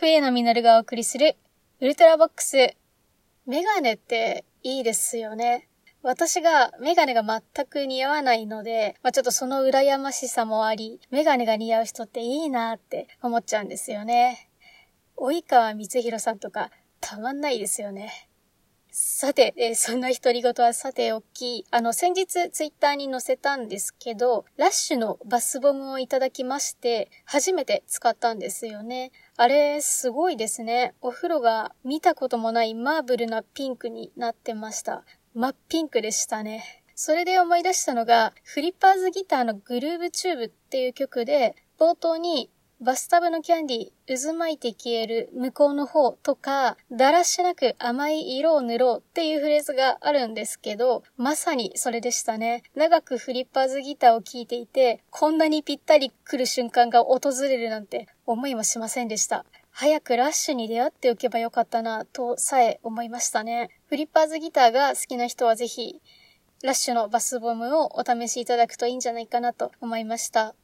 冬のミノルがお送りするウルトラボックス。メガネっていいですよね。私がメガネが全く似合わないので、まあ、ちょっとその羨ましさもあり、メガネが似合う人っていいなって思っちゃうんですよね。及川光弘さんとかたまんないですよね。さて、えー、そんな独り言はさておき、あの、先日ツイッターに載せたんですけど、ラッシュのバスボムをいただきまして、初めて使ったんですよね。あれ、すごいですね。お風呂が見たこともないマーブルなピンクになってました。真っピンクでしたね。それで思い出したのが、フリッパーズギターのグルーブチューブっていう曲で、冒頭にバスタブのキャンディ、渦巻いて消える向こうの方とか、だらしなく甘い色を塗ろうっていうフレーズがあるんですけど、まさにそれでしたね。長くフリッパーズギターを聴いていて、こんなにぴったり来る瞬間が訪れるなんて思いもしませんでした。早くラッシュに出会っておけばよかったな、とさえ思いましたね。フリッパーズギターが好きな人はぜひ、ラッシュのバスボムをお試しいただくといいんじゃないかなと思いました。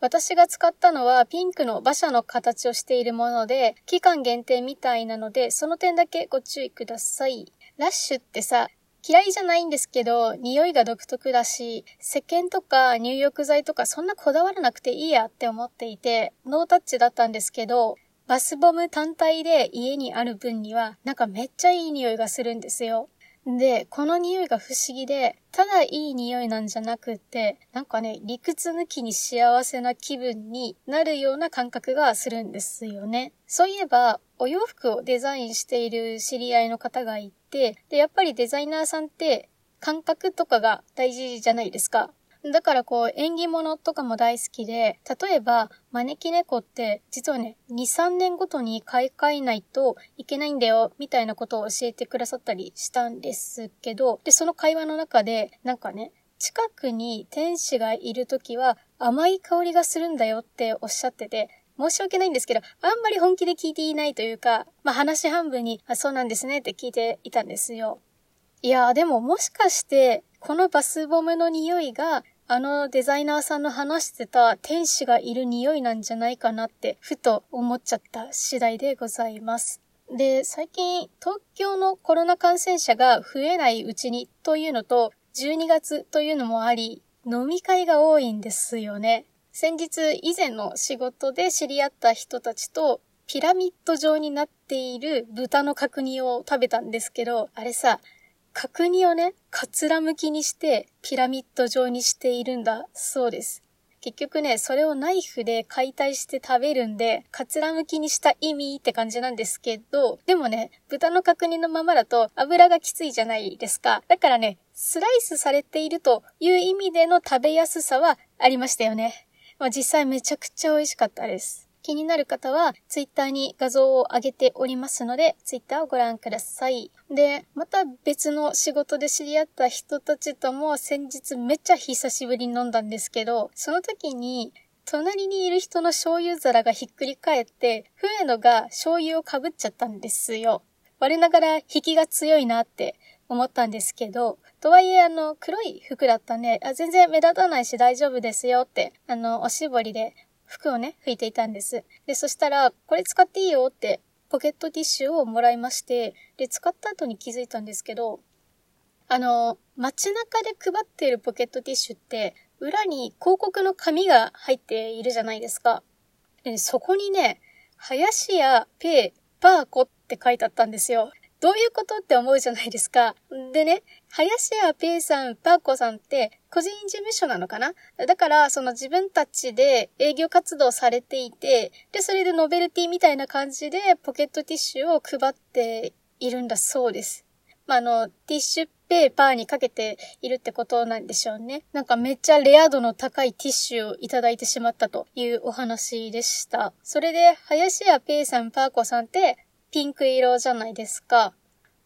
私が使ったのはピンクの馬車の形をしているもので、期間限定みたいなので、その点だけご注意ください。ラッシュってさ、嫌いじゃないんですけど、匂いが独特だし、石鹸とか入浴剤とかそんなこだわらなくていいやって思っていて、ノータッチだったんですけど、バスボム単体で家にある分には、なんかめっちゃいい匂いがするんですよ。で、この匂いが不思議で、ただいい匂いなんじゃなくて、なんかね、理屈抜きに幸せな気分になるような感覚がするんですよね。そういえば、お洋服をデザインしている知り合いの方がいて、で、やっぱりデザイナーさんって感覚とかが大事じゃないですか。だからこう縁起物とかも大好きで、例えば招き猫って実はね、2、3年ごとに買い替えないといけないんだよ、みたいなことを教えてくださったりしたんですけど、で、その会話の中で、なんかね、近くに天使がいるときは甘い香りがするんだよっておっしゃってて、申し訳ないんですけど、あんまり本気で聞いていないというか、まあ話半分に、あ、そうなんですねって聞いていたんですよ。いやーでももしかして、このバスボムの匂いがあのデザイナーさんの話してた天使がいる匂いなんじゃないかなってふと思っちゃった次第でございます。で、最近東京のコロナ感染者が増えないうちにというのと12月というのもあり飲み会が多いんですよね。先日以前の仕事で知り合った人たちとピラミッド状になっている豚の角煮を食べたんですけど、あれさ、角煮をね、かつら向きにしてピラミッド状にしているんだそうです。結局ね、それをナイフで解体して食べるんで、かつら向きにした意味って感じなんですけど、でもね、豚の角煮のままだと油がきついじゃないですか。だからね、スライスされているという意味での食べやすさはありましたよね。まあ、実際めちゃくちゃ美味しかったです。気になる方は、ツイッターに画像を上げておりますので、ツイッターをご覧ください。で、また別の仕事で知り合った人たちとも先日めっちゃ久しぶりに飲んだんですけど、その時に、隣にいる人の醤油皿がひっくり返って、笛野が醤油をかぶっちゃったんですよ。我ながら引きが強いなって思ったんですけど、とはいえあの黒い服だったんで、あ全然目立たないし大丈夫ですよって、あの、おしぼりで服をね、拭いていたんです。で、そしたら、これ使っていいよってポケットティッシュをもらいまして、で、使った後に気づいたんですけど、あの、街中で配っているポケットティッシュって、裏に広告の紙が入っているじゃないですか。で、そこにね、林家ペーパー子って書いてあったんですよ。どういうことって思うじゃないですか。でね、林家ペーさん、パー子さんって個人事務所なのかなだから、その自分たちで営業活動されていて、で、それでノベルティみたいな感じでポケットティッシュを配っているんだそうです。まあ、あの、ティッシュペーパーにかけているってことなんでしょうね。なんかめっちゃレア度の高いティッシュをいただいてしまったというお話でした。それで、林家ペイさん、パーコさんってピンク色じゃないですか。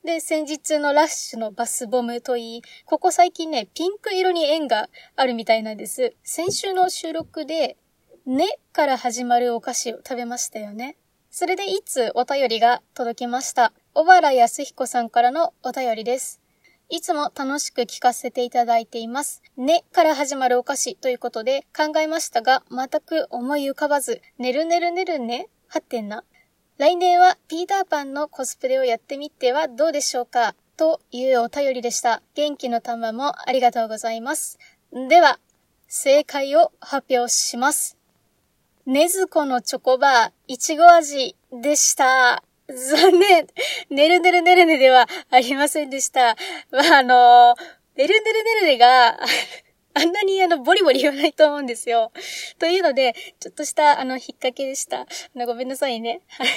で、先日のラッシュのバスボムといい、ここ最近ね、ピンク色に縁があるみたいなんです。先週の収録で、ねから始まるお菓子を食べましたよね。それでいつお便りが届きました。小原康彦さんからのお便りです。いつも楽しく聞かせていただいています。ねから始まるお菓子ということで考えましたが、全く思い浮かばず、ねるねるねるねはってんな。来年はピーターパンのコスプレをやってみてはどうでしょうか？というお便りでした。元気の玉もありがとうございます。では、正解を発表します。ねずこのチョコバー、いちご味でした。残念。ねるねるねるねではありませんでした。まあ、あのねるねるねるねがあんなにあの、ボリボリ言わないと思うんですよ。というので、ちょっとしたあの、引っ掛けでした。あの、ごめんなさいね。はい。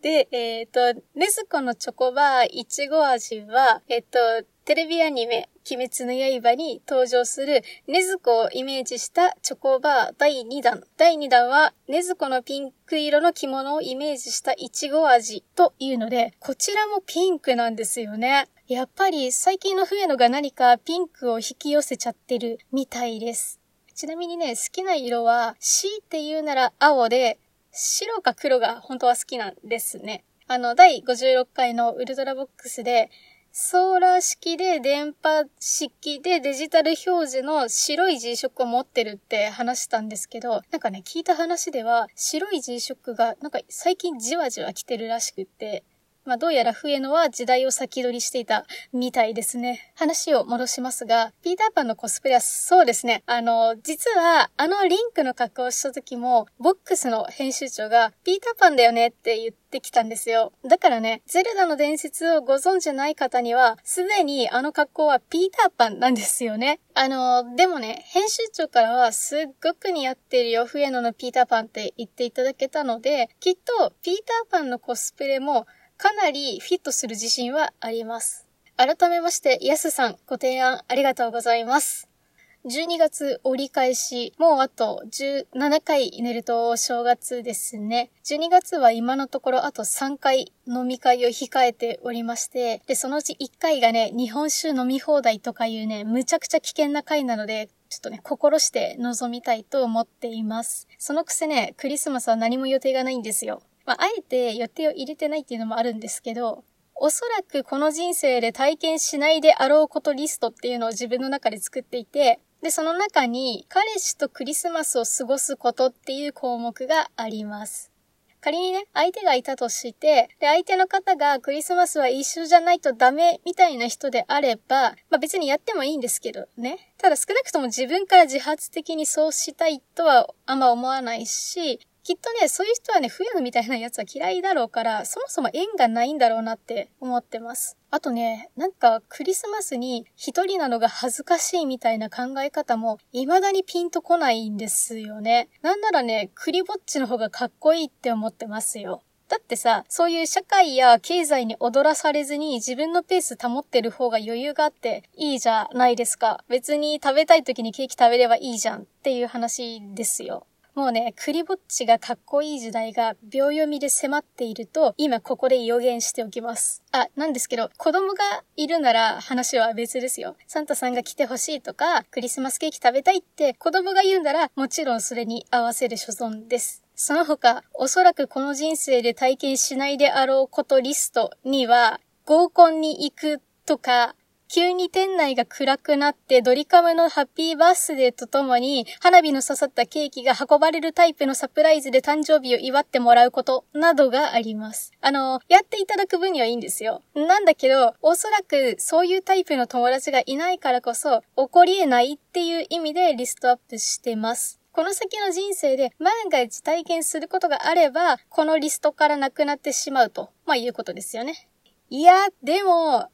で、えっ、ー、と、ネズコのチョコバーいちご味は、えっ、ー、と、テレビアニメ、鬼滅の刃に登場するネズコをイメージしたチョコバー第2弾。第2弾はネズコのピンク色の着物をイメージしたいちご味というので、こちらもピンクなんですよね。やっぱり最近の冬のが何かピンクを引き寄せちゃってるみたいです。ちなみにね、好きな色は C って言うなら青で、白か黒が本当は好きなんですね。あの、第56回のウルトラボックスで、ソーラー式で電波式でデジタル表示の白い G ショックを持ってるって話したんですけど、なんかね、聞いた話では白い G ショックがなんか最近じわじわ来てるらしくって、まあどうやら笛野は時代を先取りしていたみたいですね。話を戻しますが、ピーターパンのコスプレはそうですね。あの、実はあのリンクの格好をした時も、ボックスの編集長がピーターパンだよねって言ってきたんですよ。だからね、ゼルダの伝説をご存知ない方には、すでにあの格好はピーターパンなんですよね。あの、でもね、編集長からはすっごく似合ってるよ、笛野のピーターパンって言っていただけたので、きっとピーターパンのコスプレもかなりフィットする自信はあります。改めまして、やすさん、ご提案ありがとうございます。12月折り返し、もうあと17回寝ると正月ですね。12月は今のところあと3回飲み会を控えておりまして、で、そのうち1回がね、日本酒飲み放題とかいうね、むちゃくちゃ危険な回なので、ちょっとね、心して臨みたいと思っています。そのくせね、クリスマスは何も予定がないんですよ。まあ、あえて予定を入れてないっていうのもあるんですけど、おそらくこの人生で体験しないであろうことリストっていうのを自分の中で作っていて、で、その中に彼氏とクリスマスを過ごすことっていう項目があります。仮にね、相手がいたとして、で、相手の方がクリスマスは一緒じゃないとダメみたいな人であれば、まあ別にやってもいいんですけどね。ただ少なくとも自分から自発的にそうしたいとはあんま思わないし、きっとね、そういう人はね、冬のみたいなやつは嫌いだろうから、そもそも縁がないんだろうなって思ってます。あとね、なんかクリスマスに一人なのが恥ずかしいみたいな考え方も未だにピンとこないんですよね。なんならね、クリぼっちの方がかっこいいって思ってますよ。だってさ、そういう社会や経済に踊らされずに自分のペース保ってる方が余裕があっていいじゃないですか。別に食べたい時にケーキ食べればいいじゃんっていう話ですよ。もうね、クリぼっちがかっこいい時代が秒読みで迫っていると、今ここで予言しておきます。あ、なんですけど、子供がいるなら話は別ですよ。サンタさんが来てほしいとか、クリスマスケーキ食べたいって子供が言うなら、もちろんそれに合わせる所存です。その他、おそらくこの人生で体験しないであろうことリストには、合コンに行くとか、急に店内が暗くなってドリカムのハッピーバースデーとともに花火の刺さったケーキが運ばれるタイプのサプライズで誕生日を祝ってもらうことなどがあります。あの、やっていただく分にはいいんですよ。なんだけど、おそらくそういうタイプの友達がいないからこそ起こり得ないっていう意味でリストアップしてます。この先の人生で万が一体験することがあれば、このリストからなくなってしまうと、まあいうことですよね。いや、でも、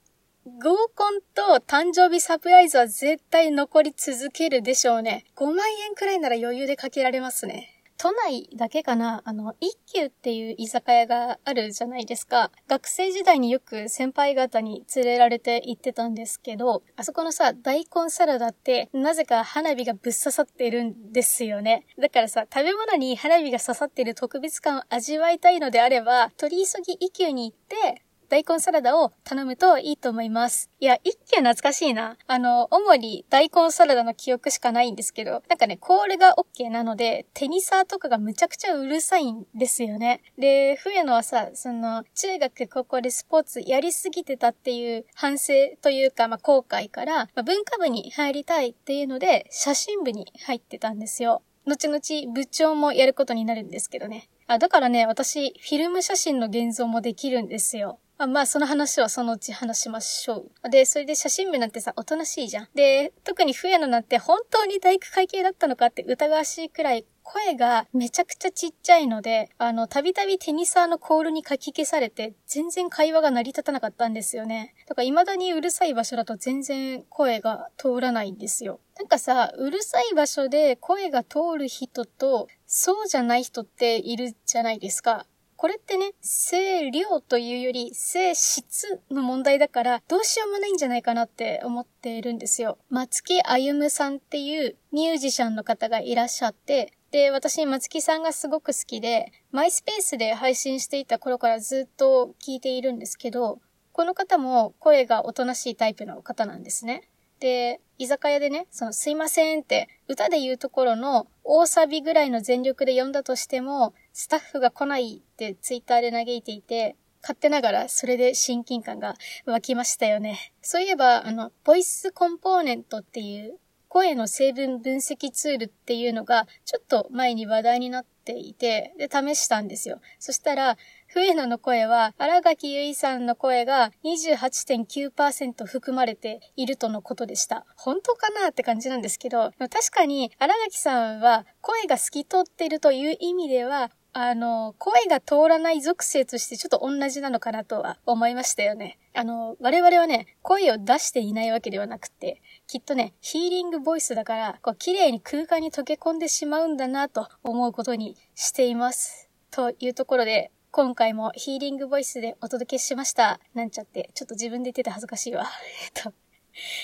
合コンと誕生日サプライズは絶対残り続けるでしょうね。5万円くらいなら余裕でかけられますね。都内だけかな？あの、一休っていう居酒屋があるじゃないですか。学生時代によく先輩方に連れられて行ってたんですけど、あそこのさ、大根サラダってなぜか花火がぶっ刺さってるんですよね。だからさ、食べ物に花火が刺さってる特別感を味わいたいのであれば、取り急ぎ一休に行って、大根サラダを頼むといいと思います。いや、一見懐かしいな。あの、主に大根サラダの記憶しかないんですけど、なんかね、コールが OK なので、テニサーとかがむちゃくちゃうるさいんですよね。で、冬野はさ、その、中学、高校でスポーツやりすぎてたっていう反省というか、まあ、後悔から、まあ、文化部に入りたいっていうので、写真部に入ってたんですよ。後々部長もやることになるんですけどね。あ、だからね、私、フィルム写真の現像もできるんですよ。まあまあ、その話はそのうち話しましょう。で、それで写真部なんてさ、おとなしいじゃん。で、特に笛野なんて本当に大工会系だったのかって疑わしいくらい声がめちゃくちゃちっちゃいので、あの、たびたびテニサーのコールに書き消されて、全然会話が成り立たなかったんですよね。だから未だにうるさい場所だと全然声が通らないんですよ。なんかさ、うるさい場所で声が通る人と、そうじゃない人っているじゃないですか。これってね、声量というより、声質の問題だから、どうしようもないんじゃないかなって思っているんですよ。松木歩さんっていうミュージシャンの方がいらっしゃって、で、私、松木さんがすごく好きで、マイスペースで配信していた頃からずっと聞いているんですけど、この方も声がおとなしいタイプの方なんですね。で、居酒屋でね、そのすいませんって歌で言うところの大サビぐらいの全力で読んだとしても、スタッフが来ないってツイッターで嘆いていて、勝手ながらそれで親近感が 湧きましたよね。そういえば、あの、ボイスコンポーネントっていう声の成分分析ツールっていうのがちょっと前に話題になっていて、で、試したんですよ。そしたら、笛野の声は、荒垣結衣さんの声が28.9%含まれているとのことでした。本当かなって感じなんですけど、確かに荒垣さんは声が透き通っているという意味では、あの、声が通らない属性としてちょっと同じなのかなとは思いましたよね。あの、我々はね、声を出していないわけではなくて、きっとね、ヒーリングボイスだから、こう、綺麗に空間に溶け込んでしまうんだなと思うことにしています。というところで、今回もヒーリングボイスでお届けしました。なんちゃって、ちょっと自分で言ってて恥ずかしいわ。え っと。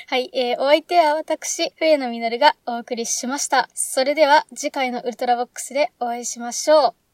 はい、えー、お相手は私、笛野実がお送りしました。それでは次回のウルトラボックスでお会いしましょう。